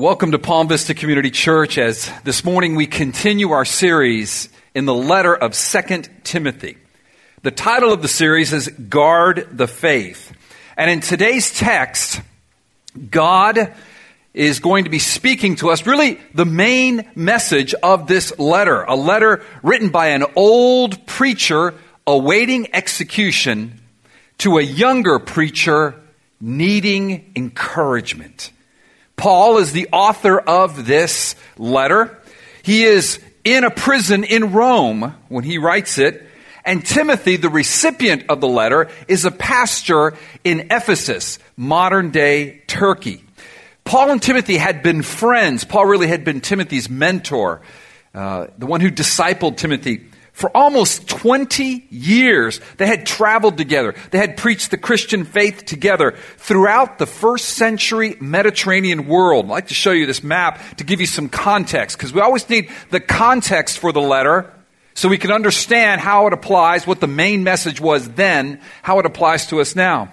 Welcome to Palm Vista Community Church as this morning we continue our series in the letter of 2 Timothy. The title of the series is Guard the Faith. And in today's text, God is going to be speaking to us really the main message of this letter, a letter written by an old preacher awaiting execution to a younger preacher needing encouragement. Paul is the author of this letter. He is in a prison in Rome when he writes it. And Timothy, the recipient of the letter, is a pastor in Ephesus, modern day Turkey. Paul and Timothy had been friends. Paul really had been Timothy's mentor, uh, the one who discipled Timothy for almost 20 years, they had traveled together. They had preached the Christian faith together throughout the first century Mediterranean world. I'd like to show you this map to give you some context, because we always need the context for the letter so we can understand how it applies, what the main message was then, how it applies to us now.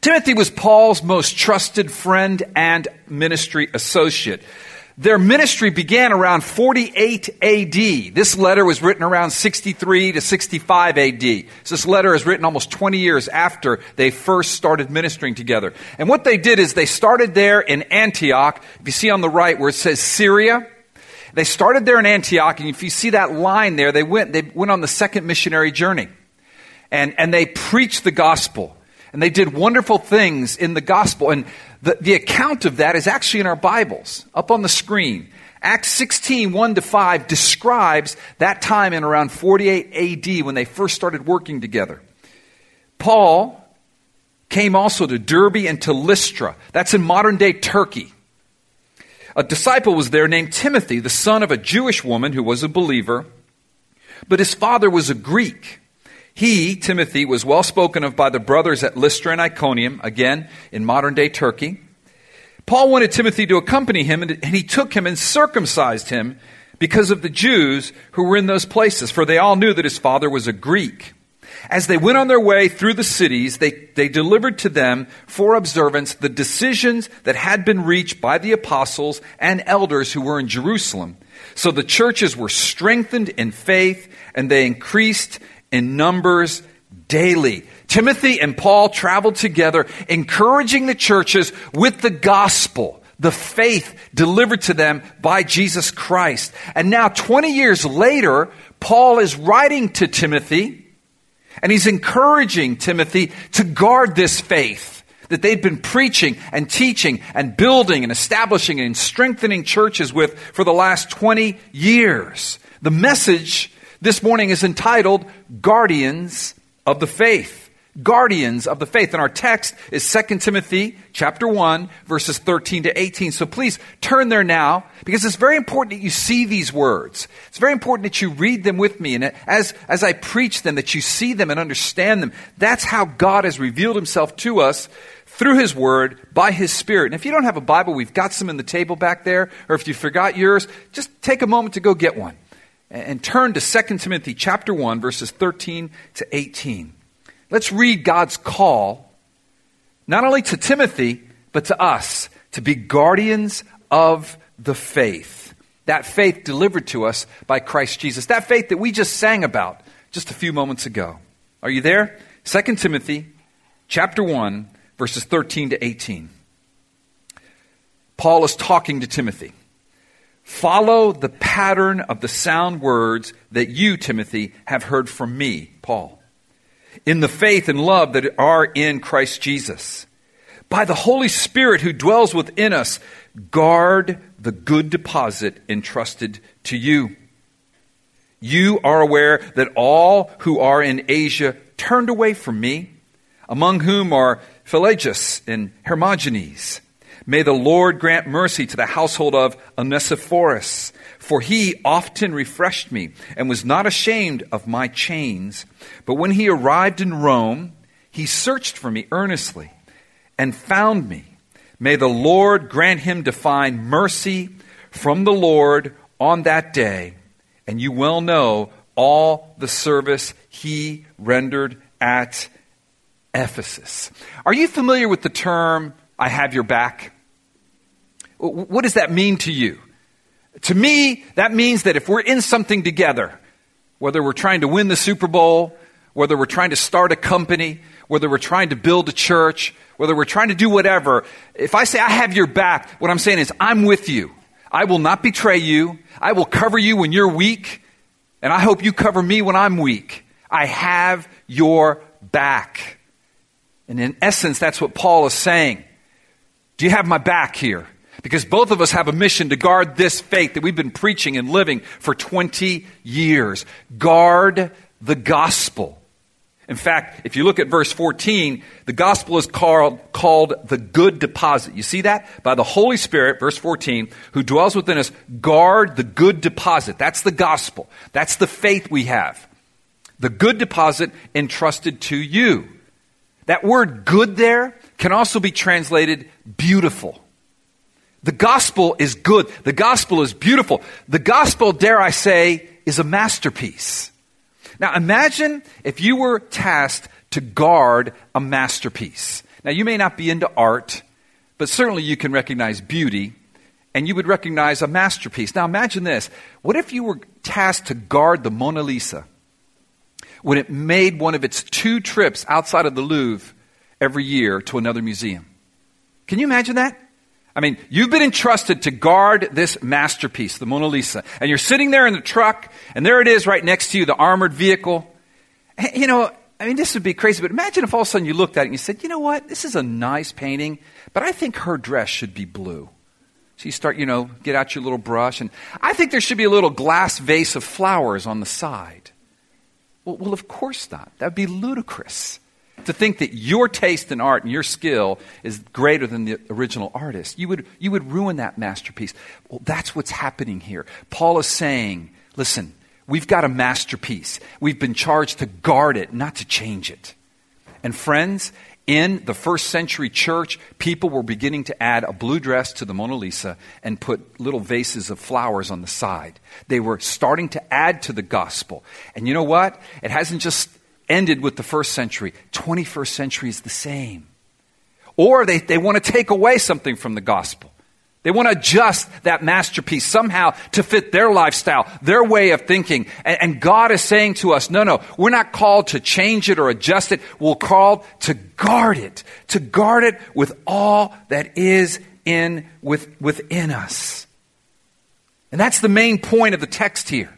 Timothy was Paul's most trusted friend and ministry associate. Their ministry began around 48 AD. This letter was written around 63 to 65 AD. So this letter is written almost 20 years after they first started ministering together. And what they did is they started there in Antioch. If you see on the right where it says Syria, they started there in Antioch, and if you see that line there, they went, they went on the second missionary journey. And, and they preached the gospel. And they did wonderful things in the gospel. And the, the account of that is actually in our Bibles, up on the screen. Acts 16, 1 to 5 describes that time in around 48 AD when they first started working together. Paul came also to Derbe and to Lystra. That's in modern day Turkey. A disciple was there named Timothy, the son of a Jewish woman who was a believer, but his father was a Greek. He, Timothy, was well spoken of by the brothers at Lystra and Iconium, again, in modern day Turkey. Paul wanted Timothy to accompany him, and he took him and circumcised him because of the Jews who were in those places, for they all knew that his father was a Greek. As they went on their way through the cities, they, they delivered to them for observance the decisions that had been reached by the apostles and elders who were in Jerusalem. So the churches were strengthened in faith and they increased in numbers daily. Timothy and Paul traveled together, encouraging the churches with the gospel, the faith delivered to them by Jesus Christ. And now, 20 years later, Paul is writing to Timothy, and he's encouraging Timothy to guard this faith that they'd been preaching and teaching and building and establishing and strengthening churches with for the last 20 years. The message this morning is entitled Guardians of the Faith. Guardians of the Faith. And our text is 2 Timothy chapter 1 verses 13 to 18. So please turn there now because it's very important that you see these words. It's very important that you read them with me and as, as I preach them that you see them and understand them. That's how God has revealed himself to us through His Word by His Spirit. And if you don't have a Bible, we've got some in the table back there, or if you forgot yours, just take a moment to go get one and turn to 2 Timothy chapter 1 verses 13 to 18. Let's read God's call not only to Timothy but to us to be guardians of the faith. That faith delivered to us by Christ Jesus. That faith that we just sang about just a few moments ago. Are you there? 2 Timothy chapter 1 verses 13 to 18. Paul is talking to Timothy. Follow the pattern of the sound words that you, Timothy, have heard from me, Paul, in the faith and love that are in Christ Jesus. By the Holy Spirit who dwells within us, guard the good deposit entrusted to you. You are aware that all who are in Asia turned away from me, among whom are Phygelus and Hermogenes May the Lord grant mercy to the household of Onesiphorus, for he often refreshed me and was not ashamed of my chains. But when he arrived in Rome, he searched for me earnestly and found me. May the Lord grant him to find mercy from the Lord on that day. And you well know all the service he rendered at Ephesus. Are you familiar with the term, I have your back? What does that mean to you? To me, that means that if we're in something together, whether we're trying to win the Super Bowl, whether we're trying to start a company, whether we're trying to build a church, whether we're trying to do whatever, if I say I have your back, what I'm saying is I'm with you. I will not betray you. I will cover you when you're weak, and I hope you cover me when I'm weak. I have your back. And in essence, that's what Paul is saying. Do you have my back here? Because both of us have a mission to guard this faith that we've been preaching and living for 20 years. Guard the gospel. In fact, if you look at verse 14, the gospel is called, called the good deposit. You see that? By the Holy Spirit, verse 14, who dwells within us, guard the good deposit. That's the gospel. That's the faith we have. The good deposit entrusted to you. That word good there can also be translated beautiful. The gospel is good. The gospel is beautiful. The gospel, dare I say, is a masterpiece. Now imagine if you were tasked to guard a masterpiece. Now you may not be into art, but certainly you can recognize beauty and you would recognize a masterpiece. Now imagine this. What if you were tasked to guard the Mona Lisa when it made one of its two trips outside of the Louvre every year to another museum? Can you imagine that? I mean, you've been entrusted to guard this masterpiece, the Mona Lisa, and you're sitting there in the truck, and there it is right next to you, the armored vehicle. You know, I mean, this would be crazy, but imagine if all of a sudden you looked at it and you said, you know what, this is a nice painting, but I think her dress should be blue. So you start, you know, get out your little brush, and I think there should be a little glass vase of flowers on the side. Well, well of course not. That would be ludicrous to think that your taste in art and your skill is greater than the original artist. You would, you would ruin that masterpiece. Well, that's what's happening here. Paul is saying, listen, we've got a masterpiece. We've been charged to guard it, not to change it. And friends, in the first century church, people were beginning to add a blue dress to the Mona Lisa and put little vases of flowers on the side. They were starting to add to the gospel. And you know what? It hasn't just ended with the first century. 21st century is the same. Or they, they want to take away something from the gospel. They want to adjust that masterpiece somehow to fit their lifestyle, their way of thinking. And, and, God is saying to us, no, no, we're not called to change it or adjust it. We're called to guard it, to guard it with all that is in with, within us. And that's the main point of the text here.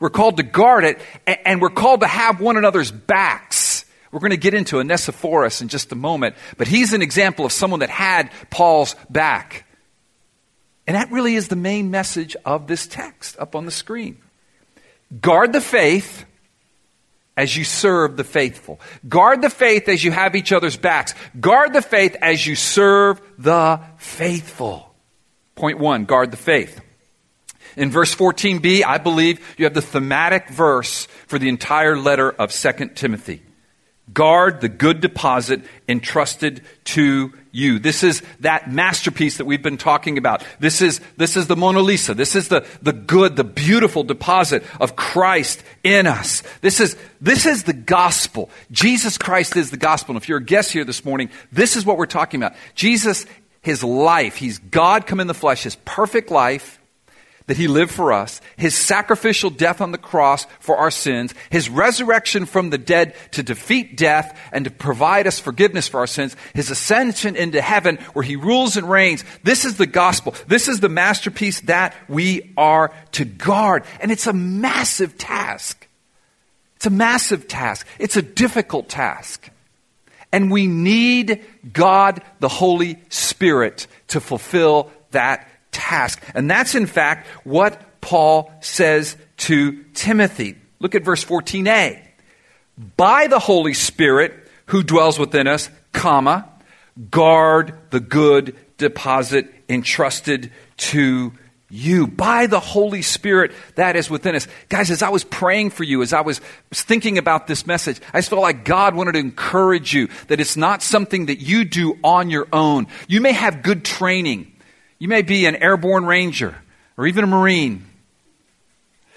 We're called to guard it, and we're called to have one another's backs. We're going to get into Onesiphorus in just a moment, but he's an example of someone that had Paul's back. And that really is the main message of this text up on the screen. Guard the faith as you serve the faithful. Guard the faith as you have each other's backs. Guard the faith as you serve the faithful. Point one, guard the faith. In verse 14b, I believe you have the thematic verse for the entire letter of 2 Timothy. Guard the good deposit entrusted to you. This is that masterpiece that we've been talking about. This is, this is the Mona Lisa. This is the, the good, the beautiful deposit of Christ in us. This is, this is the gospel. Jesus Christ is the gospel. And if you're a guest here this morning, this is what we're talking about. Jesus, his life, he's God come in the flesh, his perfect life, that he lived for us, his sacrificial death on the cross for our sins, his resurrection from the dead to defeat death and to provide us forgiveness for our sins, his ascension into heaven where he rules and reigns. This is the gospel. This is the masterpiece that we are to guard. And it's a massive task. It's a massive task. It's a difficult task. And we need God, the Holy Spirit, to fulfill that task. And that's in fact what Paul says to Timothy. Look at verse 14a. By the Holy Spirit who dwells within us, comma, guard the good deposit entrusted to you by the Holy Spirit that is within us. Guys, as I was praying for you, as I was thinking about this message, I just felt like God wanted to encourage you that it's not something that you do on your own. You may have good training. You may be an airborne ranger or even a Marine.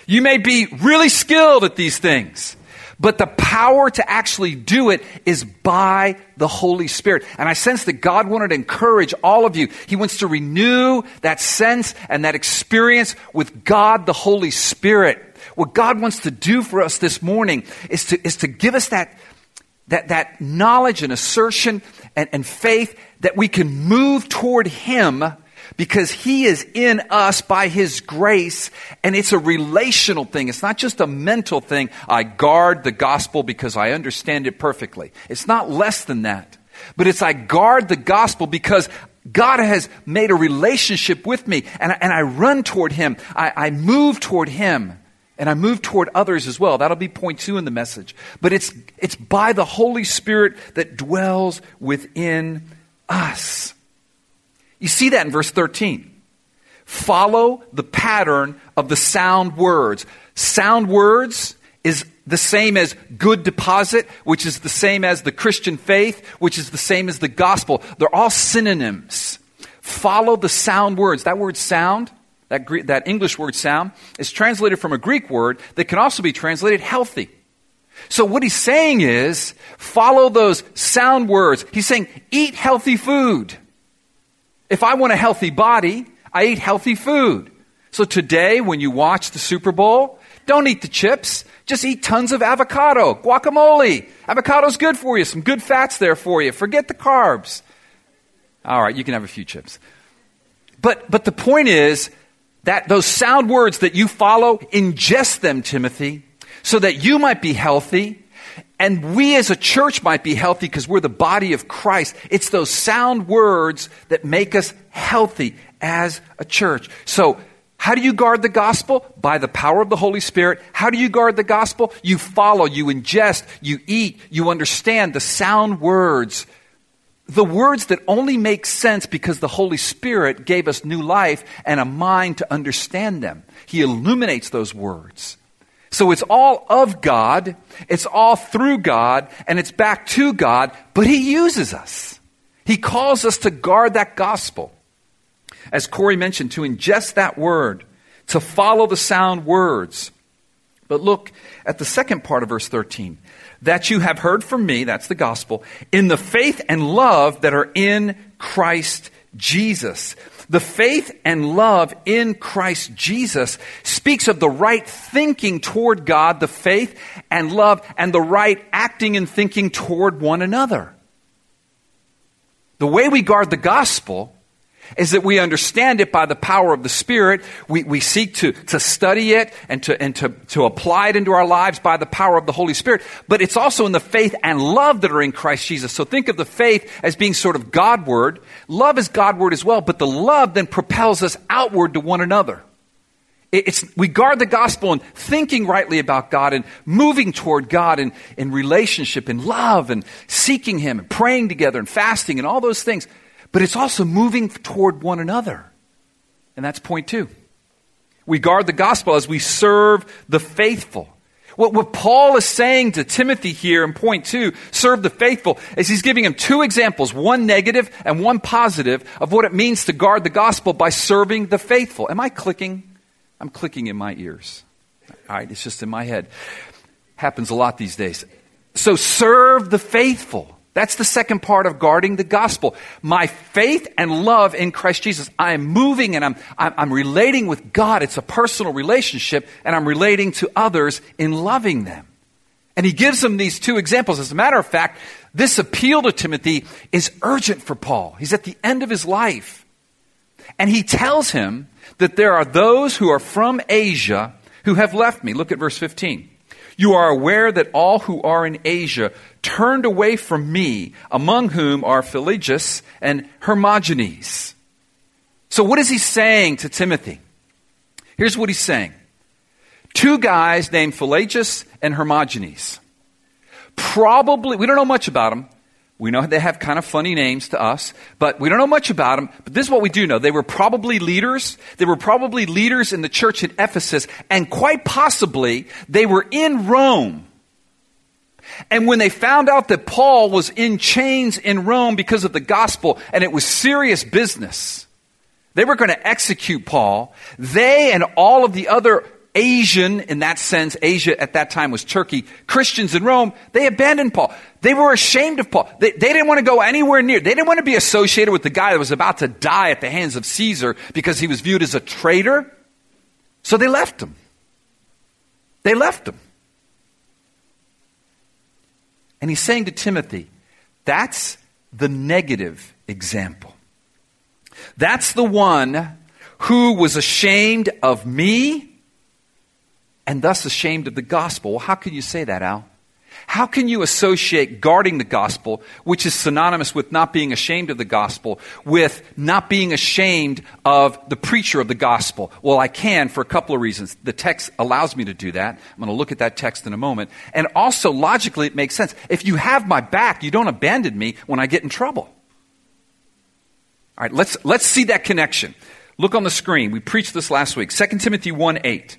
You may be really skilled at these things. But the power to actually do it is by the Holy Spirit. And I sense that God wanted to encourage all of you. He wants to renew that sense and that experience with God the Holy Spirit. What God wants to do for us this morning is to, is to give us that, that, that knowledge and assertion and, and faith that we can move toward Him because He is in us by His grace, and it's a relational thing. It's not just a mental thing. I guard the gospel because I understand it perfectly. It's not less than that. But it's I guard the gospel because God has made a relationship with me, and I, and I run toward Him. I, I move toward Him. And I move toward others as well. That'll be point two in the message. But it's, it's by the Holy Spirit that dwells within us. You see that in verse 13. Follow the pattern of the sound words. Sound words is the same as good deposit, which is the same as the Christian faith, which is the same as the gospel. They're all synonyms. Follow the sound words. That word sound, that, Greek, that English word sound, is translated from a Greek word that can also be translated healthy. So what he's saying is, follow those sound words. He's saying, eat healthy food. If I want a healthy body, I eat healthy food. So today, when you watch the Super Bowl, don't eat the chips. Just eat tons of avocado, guacamole. Avocado's good for you. Some good fats there for you. Forget the carbs. All right, you can have a few chips. But, but the point is that those sound words that you follow, ingest them, Timothy, so that you might be healthy and we as a church might be healthy because we're the body of Christ. It's those sound words that make us healthy as a church. So, how do you guard the gospel? By the power of the Holy Spirit. How do you guard the gospel? You follow, you ingest, you eat, you understand the sound words. The words that only make sense because the Holy Spirit gave us new life and a mind to understand them. He illuminates those words. So it's all of God, it's all through God, and it's back to God, but He uses us. He calls us to guard that gospel. As Corey mentioned, to ingest that word, to follow the sound words. But look at the second part of verse 13. That you have heard from me, that's the gospel, in the faith and love that are in Christ Jesus. The faith and love in Christ Jesus speaks of the right thinking toward God, the faith and love, and the right acting and thinking toward one another. The way we guard the gospel is that we understand it by the power of the Spirit. We, we seek to, to study it and, to, and to, to apply it into our lives by the power of the Holy Spirit. But it's also in the faith and love that are in Christ Jesus. So think of the faith as being sort of Godward. Love is Godward as well, but the love then propels us outward to one another. It's, we guard the gospel and thinking rightly about God and moving toward God in, in relationship and love and seeking Him and praying together and fasting and all those things but it's also moving toward one another. And that's point two. We guard the gospel as we serve the faithful. What, what Paul is saying to Timothy here in point two, serve the faithful, is he's giving him two examples, one negative and one positive, of what it means to guard the gospel by serving the faithful. Am I clicking? I'm clicking in my ears. All right, it's just in my head. Happens a lot these days. So serve the faithful. That's the second part of guarding the gospel. My faith and love in Christ Jesus. I am moving and I'm, I'm, relating with God. It's a personal relationship and I'm relating to others in loving them. And he gives them these two examples. As a matter of fact, this appeal to Timothy is urgent for Paul. He's at the end of his life. And he tells him that there are those who are from Asia who have left me. Look at verse 15. You are aware that all who are in Asia turned away from me, among whom are Phygelus and Hermogenes. So, what is he saying to Timothy? Here's what he's saying two guys named Phygelus and Hermogenes. Probably, we don't know much about them. We know they have kind of funny names to us, but we don't know much about them. But this is what we do know. They were probably leaders. They were probably leaders in the church at Ephesus, and quite possibly they were in Rome. And when they found out that Paul was in chains in Rome because of the gospel, and it was serious business, they were going to execute Paul. They and all of the other Asian in that sense. Asia at that time was Turkey. Christians in Rome, they abandoned Paul. They were ashamed of Paul. They, they didn't want to go anywhere near. They didn't want to be associated with the guy that was about to die at the hands of Caesar because he was viewed as a traitor. So they left him. They left him. And he's saying to Timothy, that's the negative example. That's the one who was ashamed of me and thus ashamed of the gospel. Well, how can you say that, Al? How can you associate guarding the gospel, which is synonymous with not being ashamed of the gospel, with not being ashamed of the preacher of the gospel? Well, I can for a couple of reasons. The text allows me to do that. I'm going to look at that text in a moment. And also, logically, it makes sense. If you have my back, you don't abandon me when I get in trouble. All right, let's, let's see that connection. Look on the screen. We preached this last week. 2 Timothy 1 8.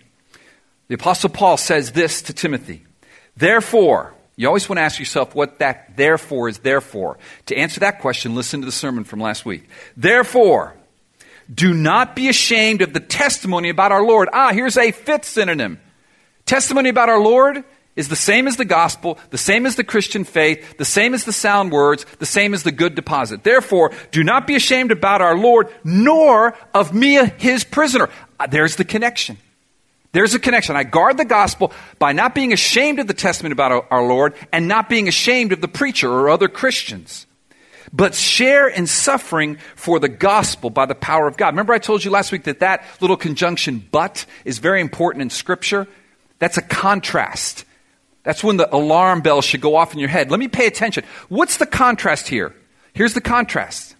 The Apostle Paul says this to Timothy. Therefore, you always want to ask yourself what that therefore is there for. To answer that question, listen to the sermon from last week. Therefore, do not be ashamed of the testimony about our Lord. Ah, here's a fifth synonym. Testimony about our Lord is the same as the gospel, the same as the Christian faith, the same as the sound words, the same as the good deposit. Therefore, do not be ashamed about our Lord, nor of me, his prisoner. Ah, there's the connection. There's a connection. I guard the gospel by not being ashamed of the testament about our Lord and not being ashamed of the preacher or other Christians, but share in suffering for the gospel by the power of God. Remember, I told you last week that that little conjunction, but, is very important in Scripture? That's a contrast. That's when the alarm bell should go off in your head. Let me pay attention. What's the contrast here? Here's the contrast.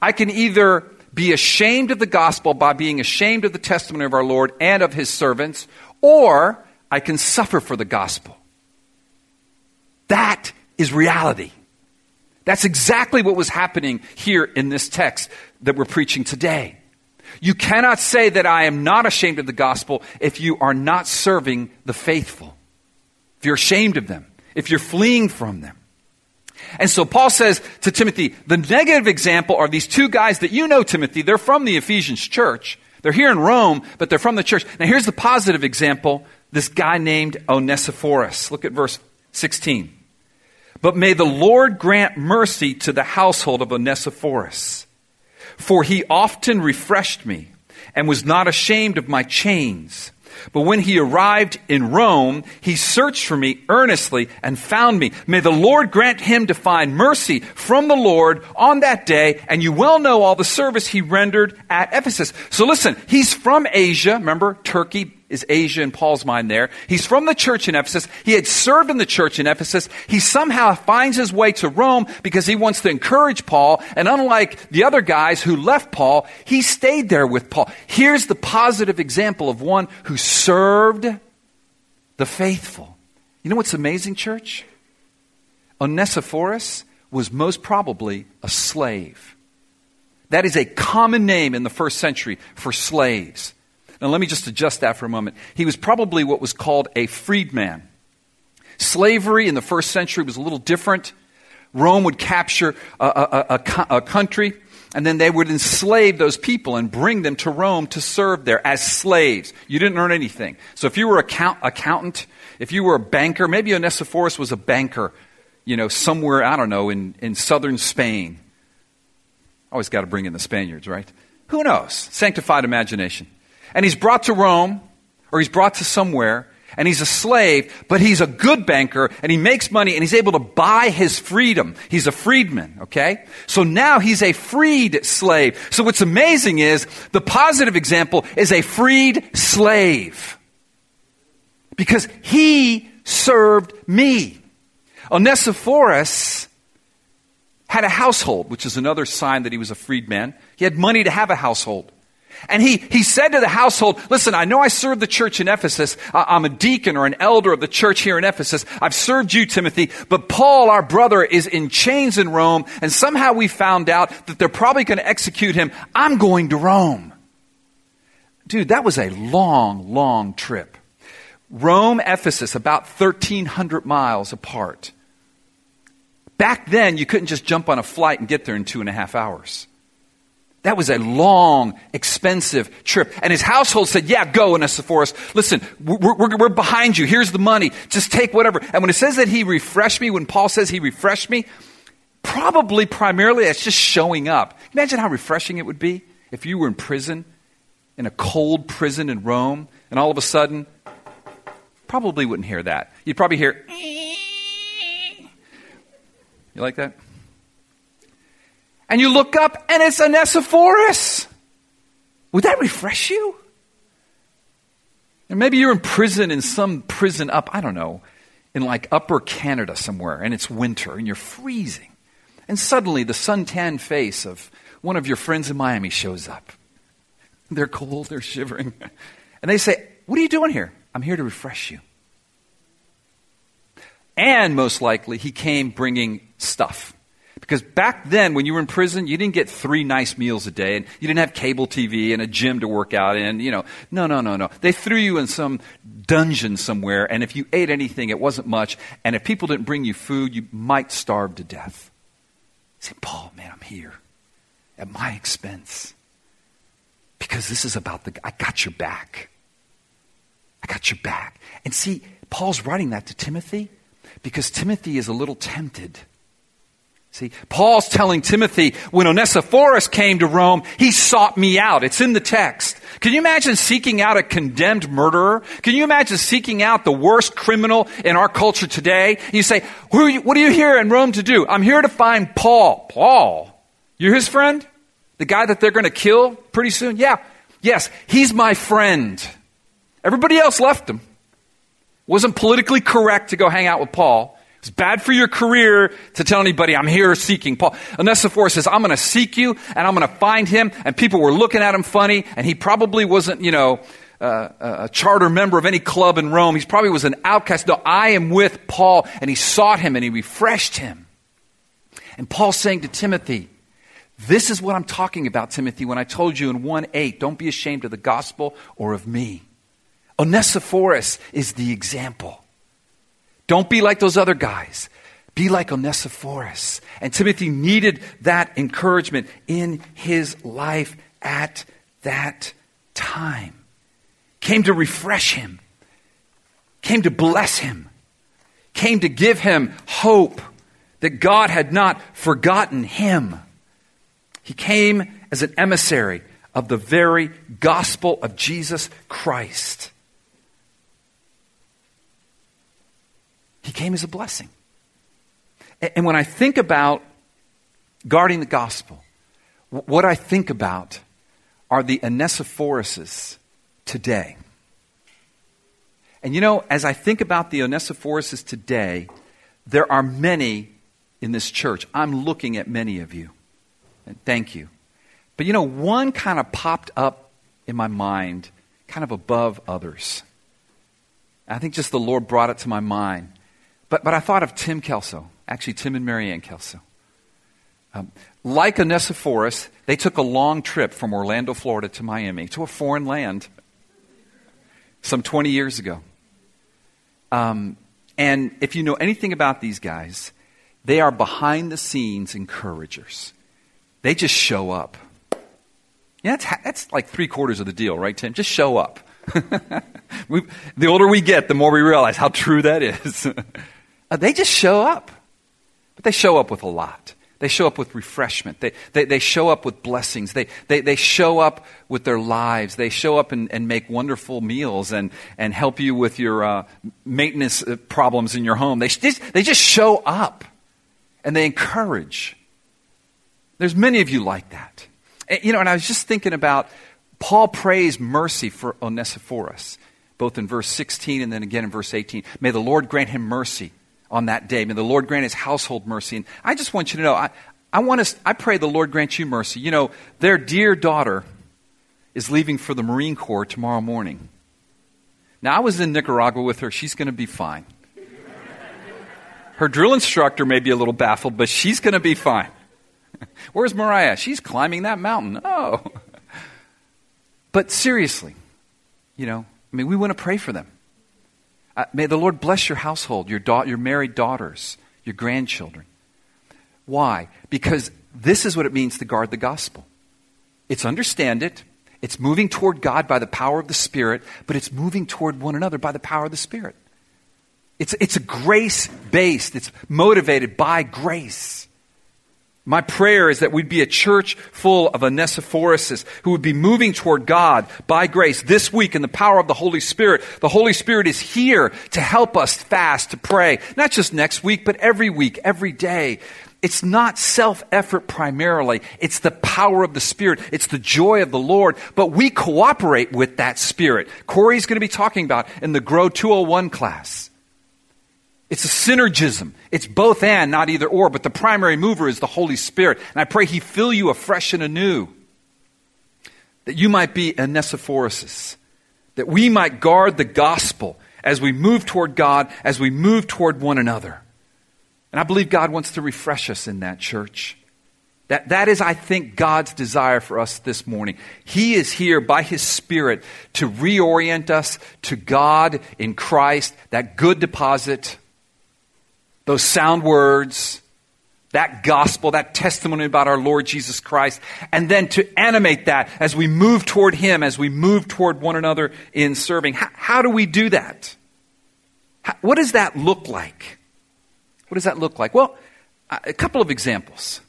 I can either be ashamed of the gospel by being ashamed of the testimony of our Lord and of his servants, or I can suffer for the gospel. That is reality. That's exactly what was happening here in this text that we're preaching today. You cannot say that I am not ashamed of the gospel if you are not serving the faithful, if you're ashamed of them, if you're fleeing from them. And so Paul says to Timothy, the negative example are these two guys that you know, Timothy. They're from the Ephesians church. They're here in Rome, but they're from the church. Now here's the positive example this guy named Onesiphorus. Look at verse 16. But may the Lord grant mercy to the household of Onesiphorus, for he often refreshed me and was not ashamed of my chains. But when he arrived in Rome, he searched for me earnestly and found me. May the Lord grant him to find mercy from the Lord on that day. And you well know all the service he rendered at Ephesus. So listen, he's from Asia. Remember, Turkey, is Asia in Paul's mind there. He's from the church in Ephesus. He had served in the church in Ephesus. He somehow finds his way to Rome because he wants to encourage Paul. And unlike the other guys who left Paul, he stayed there with Paul. Here's the positive example of one who served the faithful. You know what's amazing, church? Onesiphorus was most probably a slave. That is a common name in the first century for slaves. Now, let me just adjust that for a moment. He was probably what was called a freedman. Slavery in the first century was a little different. Rome would capture a, a, a, a country, and then they would enslave those people and bring them to Rome to serve there as slaves. You didn't earn anything. So if you were an accountant, if you were a banker, maybe Onesiphorus was a banker, you know, somewhere, I don't know, in, in southern Spain. Always got to bring in the Spaniards, right? Who knows? Sanctified imagination and he's brought to Rome or he's brought to somewhere and he's a slave, but he's a good banker and he makes money and he's able to buy his freedom. He's a freedman, okay? So now he's a freed slave. So what's amazing is the positive example is a freed slave. Because he served me. Onesiphorus had a household, which is another sign that he was a freedman. He had money to have a household. And he, he said to the household, listen, I know I served the church in Ephesus. I'm a deacon or an elder of the church here in Ephesus. I've served you, Timothy, but Paul, our brother, is in chains in Rome, and somehow we found out that they're probably going to execute him. I'm going to Rome. Dude, that was a long, long trip. Rome, Ephesus, about 1,300 miles apart. Back then, you couldn't just jump on a flight and get there in two and a half hours. That was a long, expensive trip. And his household said, Yeah, go, Onesiphorus. Listen, we're, we're, we're, behind you. Here's the money. Just take whatever. And when it says that he refreshed me, when Paul says he refreshed me, probably primarily it's just showing up. Imagine how refreshing it would be if you were in prison, in a cold prison in Rome, and all of a sudden, probably wouldn't hear that. You'd probably hear, eh. you like that? And you look up and it's Onesiphorus. Would that refresh you? And maybe you're in prison in some prison up, I don't know, in like upper Canada somewhere, and it's winter and you're freezing. And suddenly the suntan face of one of your friends in Miami shows up. They're cold, they're shivering. And they say, What are you doing here? I'm here to refresh you. And most likely, he came bringing stuff. Because back then, when you were in prison, you didn't get three nice meals a day, and you didn't have cable TV and a gym to work out in. You know, no, no, no, no. They threw you in some dungeon somewhere, and if you ate anything, it wasn't much. And if people didn't bring you food, you might starve to death. Say, Paul, man, I'm here at my expense because this is about the. I got your back. I got your back. And see, Paul's writing that to Timothy because Timothy is a little tempted. See, Paul's telling Timothy, when Onesiphorus came to Rome, he sought me out. It's in the text. Can you imagine seeking out a condemned murderer? Can you imagine seeking out the worst criminal in our culture today? You say, are you, what are you here in Rome to do? I'm here to find Paul. Paul? You're his friend? The guy that they're going to kill pretty soon? Yeah. Yes, he's my friend. Everybody else left him wasn't politically correct to go hang out with Paul. It's bad for your career to tell anybody, I'm here seeking Paul. Onesiphorus says, I'm going to seek you and I'm going to find him. And people were looking at him funny and he probably wasn't, you know, uh, a charter member of any club in Rome. He probably was an outcast. No, I am with Paul. And he sought him and he refreshed him. And Paul's saying to Timothy, this is what I'm talking about, Timothy, when I told you in 1 8, don't be ashamed of the gospel or of me. Onesiphorus is the example. Don't be like those other guys. Be like Onesiphorus. And Timothy needed that encouragement in his life at that time. Came to refresh him, came to bless him, came to give him hope that God had not forgotten him. He came as an emissary of the very gospel of Jesus Christ. He came as a blessing. And when I think about guarding the gospel, what I think about are the Onesiphoruses today. And you know, as I think about the Onesiphoruses today, there are many in this church. I'm looking at many of you. And thank you. But you know, one kind of popped up in my mind, kind of above others. I think just the Lord brought it to my mind. But, but I thought of Tim Kelso, actually, Tim and Marianne Kelso. Um, like Onesiphorus, they took a long trip from Orlando, Florida to Miami, to a foreign land, some 20 years ago. Um, and if you know anything about these guys, they are behind the scenes encouragers. They just show up. Yeah, that's, that's like three quarters of the deal, right, Tim? Just show up. we, the older we get, the more we realize how true that is. Uh, they just show up. But they show up with a lot. They show up with refreshment. They, they, they show up with blessings. They, they, they show up with their lives. They show up and, and make wonderful meals and, and help you with your uh, maintenance uh, problems in your home. They they just show up and they encourage. There's many of you like that. And, you know, and I was just thinking about Paul prays mercy for Onesiphorus, both in verse 16 and then again in verse 18. May the Lord grant him mercy on that day. May the Lord grant his household mercy. And I just want you to know, I, I want us, I pray the Lord grant you mercy. You know, their dear daughter is leaving for the Marine Corps tomorrow morning. Now, I was in Nicaragua with her. She's going to be fine. Her drill instructor may be a little baffled, but she's going to be fine. Where's Mariah? She's climbing that mountain. Oh. But seriously, you know, I mean, we want to pray for them. Uh, may the Lord bless your household, your, da- your married daughters, your grandchildren. Why? Because this is what it means to guard the gospel. It's understand it. It's moving toward God by the power of the Spirit, but it's moving toward one another by the power of the Spirit. It's, it's a grace based, it's motivated by grace. My prayer is that we'd be a church full of Onesiphoruses who would be moving toward God by grace this week in the power of the Holy Spirit. The Holy Spirit is here to help us fast, to pray, not just next week, but every week, every day. It's not self effort primarily. It's the power of the Spirit. It's the joy of the Lord. But we cooperate with that Spirit. Corey's going to be talking about in the Grow 201 class. It's a synergism. It's both and, not either or, but the primary mover is the Holy Spirit. And I pray He fill you afresh and anew. That you might be a. That we might guard the gospel as we move toward God, as we move toward one another. And I believe God wants to refresh us in that church. That, that is, I think, God's desire for us this morning. He is here by His Spirit to reorient us to God in Christ, that good deposit those sound words, that gospel, that testimony about our Lord Jesus Christ, and then to animate that as we move toward Him, as we move toward one another in serving. How, how do we do that? How, what does that look like? What does that look like? Well, a couple of examples.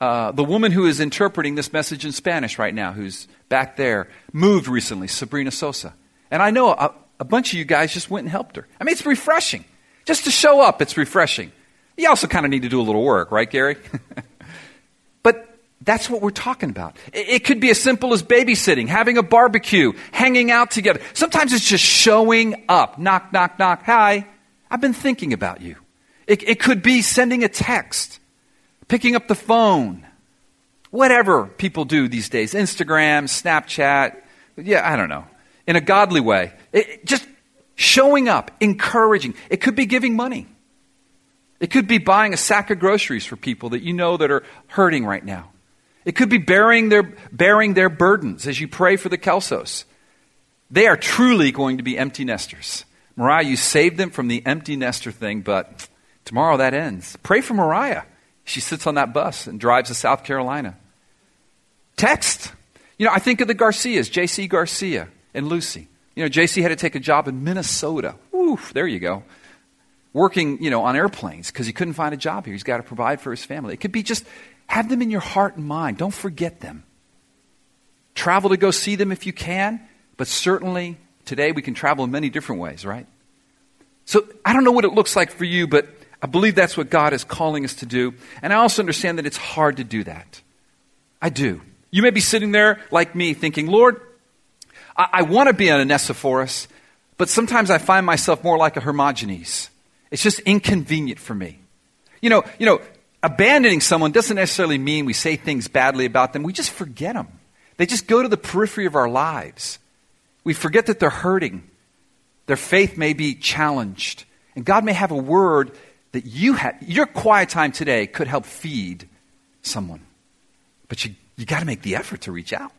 Uh, the woman who is interpreting this message in Spanish right now, who's back there, moved recently, Sabrina Sosa. And I know a, a bunch of you guys just went and helped her. I mean, it's refreshing. Just to show up, it's refreshing. You also kind of need to do a little work, right, Gary? but that's what we're talking about. It could be as simple as babysitting, having a barbecue, hanging out together. Sometimes it's just showing up. Knock, knock, knock. Hi, I've been thinking about you. It, it could be sending a text, picking up the phone, whatever people do these days Instagram, Snapchat. Yeah, I don't know. In a godly way. It, just Showing up, encouraging. It could be giving money. It could be buying a sack of groceries for people that you know that are hurting right now. It could be bearing their, bearing their burdens as you pray for the Kelsos. They are truly going to be empty nesters. Mariah, you saved them from the empty nester thing, but tomorrow that ends. Pray for Mariah. She sits on that bus and drives to South Carolina. Text. You know, I think of the Garcias, J.C. Garcia and Lucy. You know, JC had to take a job in Minnesota. Oof, there you go. Working, you know, on airplanes because he couldn't find a job here. He's got to provide for his family. It could be just have them in your heart and mind. Don't forget them. Travel to go see them if you can, but certainly today we can travel in many different ways, right? So I don't know what it looks like for you, but I believe that's what God is calling us to do. And I also understand that it's hard to do that. I do. You may be sitting there like me thinking, Lord, I, I want to be an Onesiphorus, but sometimes I find myself more like a Hermogenes. It's just inconvenient for me. You know, you know, abandoning someone doesn't necessarily mean we say things badly about them. We just forget them. They just go to the periphery of our lives. We forget that they're hurting. Their faith may be challenged. And God may have a word that you have, your quiet time today could help feed someone. But you, you got to make the effort to reach out.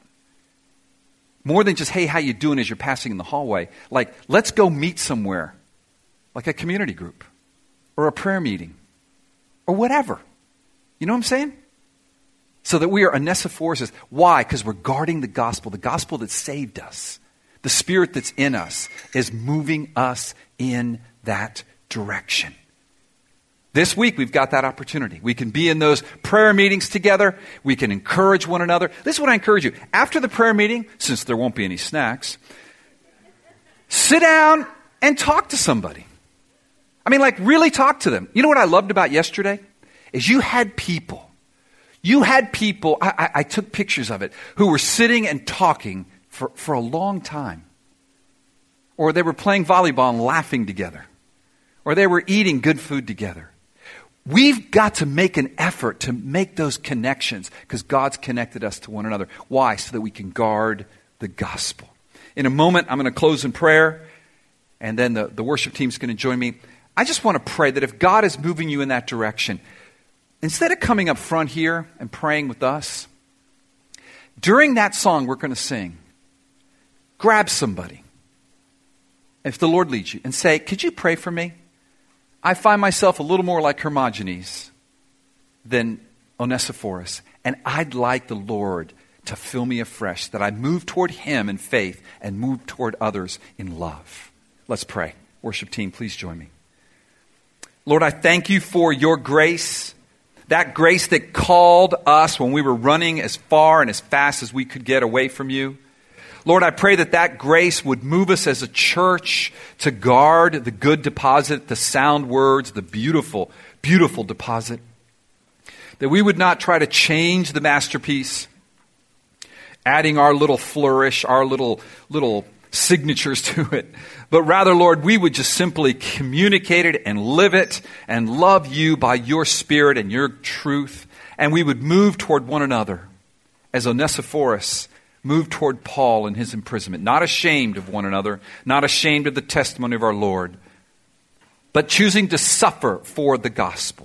More than just, hey, how you doing as you're passing in the hallway. Like, let's go meet somewhere, like a community group or a prayer meeting or whatever. You know what I'm saying? So that we are Onesiphorus. Why? Because we're guarding the gospel, the gospel that saved us. The spirit that's in us is moving us in that direction. This week, we've got that opportunity. We can be in those prayer meetings together. We can encourage one another. This is what I encourage you. After the prayer meeting, since there won't be any snacks, sit down and talk to somebody. I mean, like, really talk to them. You know what I loved about yesterday? Is you had people. You had people, I, I, I took pictures of it, who were sitting and talking for, for a long time. Or they were playing volleyball and laughing together. Or they were eating good food together We've got to make an effort to make those connections because God's connected us to one another. Why? So that we can guard the gospel. In a moment, I'm going to close in prayer, and then the, the worship team's going to join me. I just want to pray that if God is moving you in that direction, instead of coming up front here and praying with us, during that song we're going to sing, grab somebody, if the Lord leads you, and say, Could you pray for me? I find myself a little more like Hermogenes than Onesiphorus. And I'd like the Lord to fill me afresh, that I move toward Him in faith and move toward others in love. Let's pray. Worship team, please join me. Lord, I thank you for your grace, that grace that called us when we were running as far and as fast as we could get away from you. Lord, I pray that that grace would move us as a church to guard the good deposit, the sound words, the beautiful, beautiful deposit. That we would not try to change the masterpiece, adding our little flourish, our little, little signatures to it, but rather, Lord, we would just simply communicate it and live it and love you by your Spirit and your truth, and we would move toward one another as Onesiphorus moved toward Paul in his imprisonment, not ashamed of one another, not ashamed of the testimony of our Lord, but choosing to suffer for the gospel.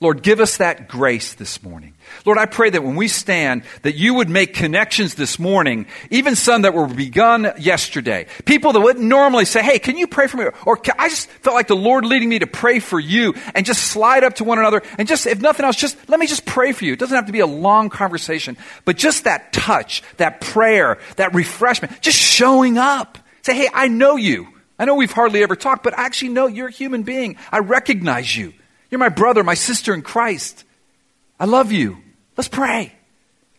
Lord, give us that grace this morning. Lord, I pray that when we stand, that you would make connections this morning, even some that were begun yesterday. People that wouldn't normally say, hey, can you pray for me? Or I just felt like the Lord leading me to pray for you and just slide up to one another and just, if nothing else, just let me just pray for you. It doesn't have to be a long conversation, but just that touch, that prayer, that refreshment, just showing up. Say, hey, I know you. I know we've hardly ever talked, but I actually know you're a human being. I recognize you. You're my brother, my sister in Christ. I love you. Let's pray.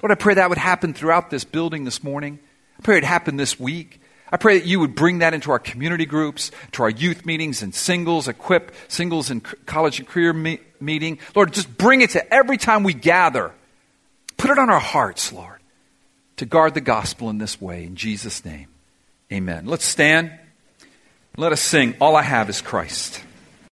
Lord, I pray that would happen throughout this building this morning. I pray it happen this week. I pray that you would bring that into our community groups, to our youth meetings and singles, equip singles and college and career me- meeting. Lord, just bring it to every time we gather. Put it on our hearts, Lord, to guard the gospel in this way. In Jesus' name, amen. Let's stand. Let us sing. All I have is Christ.